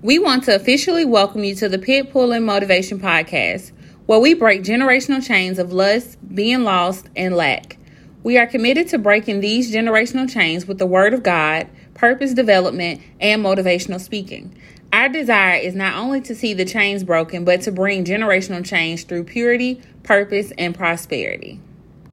We want to officially welcome you to the Pit Pulling Motivation Podcast, where we break generational chains of lust, being lost, and lack. We are committed to breaking these generational chains with the Word of God, purpose development, and motivational speaking. Our desire is not only to see the chains broken, but to bring generational change through purity, purpose, and prosperity.